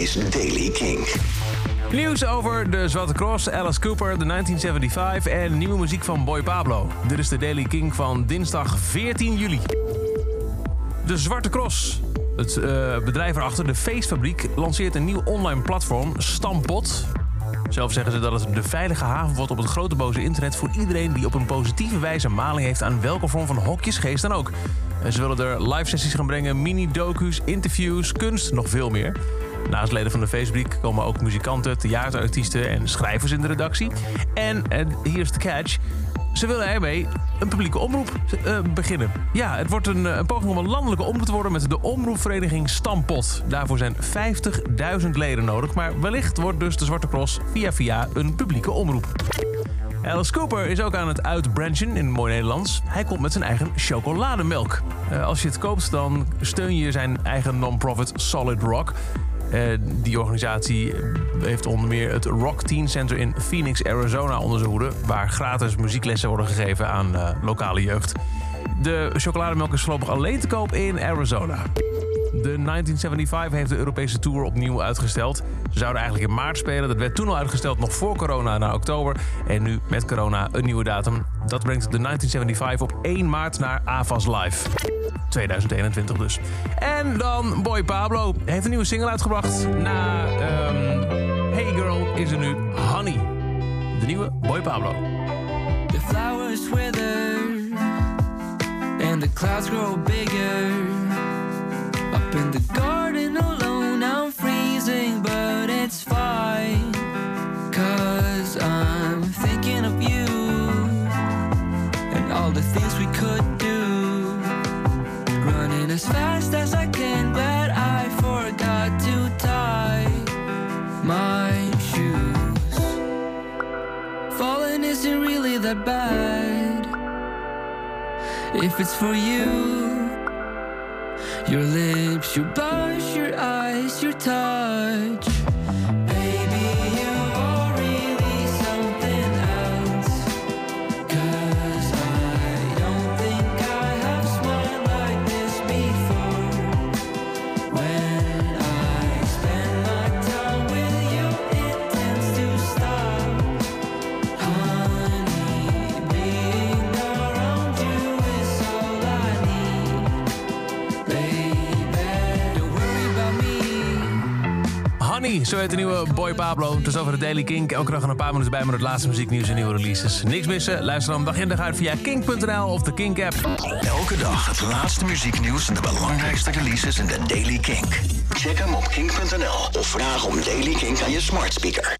is Daily King. Nieuws over de Zwarte Cross, Alice Cooper, de 1975 en nieuwe muziek van Boy Pablo. Dit is de Daily King van dinsdag 14 juli. De Zwarte Cross, het uh, bedrijf erachter, de Feestfabriek, lanceert een nieuw online platform, Stampot. Zelf zeggen ze dat het de veilige haven wordt op het grote boze internet voor iedereen die op een positieve wijze maling heeft aan welke vorm van hokjesgeest dan ook. En ze willen er live sessies gaan brengen, mini-docu's, interviews, kunst, nog veel meer. Naast leden van de Facebook komen ook muzikanten, theaterartiesten en schrijvers in de redactie. En, en hier is de catch. Ze willen ermee een publieke omroep uh, beginnen. Ja, het wordt een, een, poging om een landelijke omroep te worden met de omroepvereniging Stampot. Daarvoor zijn 50.000 leden nodig, maar wellicht wordt dus de Zwarte Cross via via een publieke omroep. Alice Cooper is ook aan het uitbranchen in mooi Nederlands. Hij komt met zijn eigen chocolademelk. Als je het koopt, dan steun je zijn eigen non-profit Solid Rock. Uh, die organisatie heeft onder meer het Rock Teen Center in Phoenix, Arizona onder zijn hoede, waar gratis muzieklessen worden gegeven aan uh, lokale jeugd. De chocolademelk is voorlopig alleen te koop in Arizona. De 1975 heeft de Europese Tour opnieuw uitgesteld. Ze zouden eigenlijk in maart spelen. Dat werd toen al uitgesteld, nog voor corona, naar oktober. En nu met corona een nieuwe datum. Dat brengt de 1975 op 1 maart naar AVAS Live. 2021 dus. En dan Boy Pablo heeft een nieuwe single uitgebracht. Na um, Hey Girl is er nu Honey. De nieuwe Boy Pablo. The flowers wither and the clouds grow bigger. In the garden alone, I'm freezing, but it's fine. Cause I'm thinking of you and all the things we could do. Running as fast as I can, but I forgot to tie my shoes. Falling isn't really that bad if it's for you. Your lips, your blush, your eyes, your touch. Zo heet de nieuwe Boy Pablo. Het is over de Daily Kink. Elke dag een paar minuten bij met het laatste muzieknieuws en nieuwe releases. Niks missen? Luister dan dag in dag uit via kink.nl of de Kink-app. Elke dag het laatste muzieknieuws en de belangrijkste releases in de Daily Kink. Check hem op kink.nl of vraag om Daily Kink aan je smart speaker.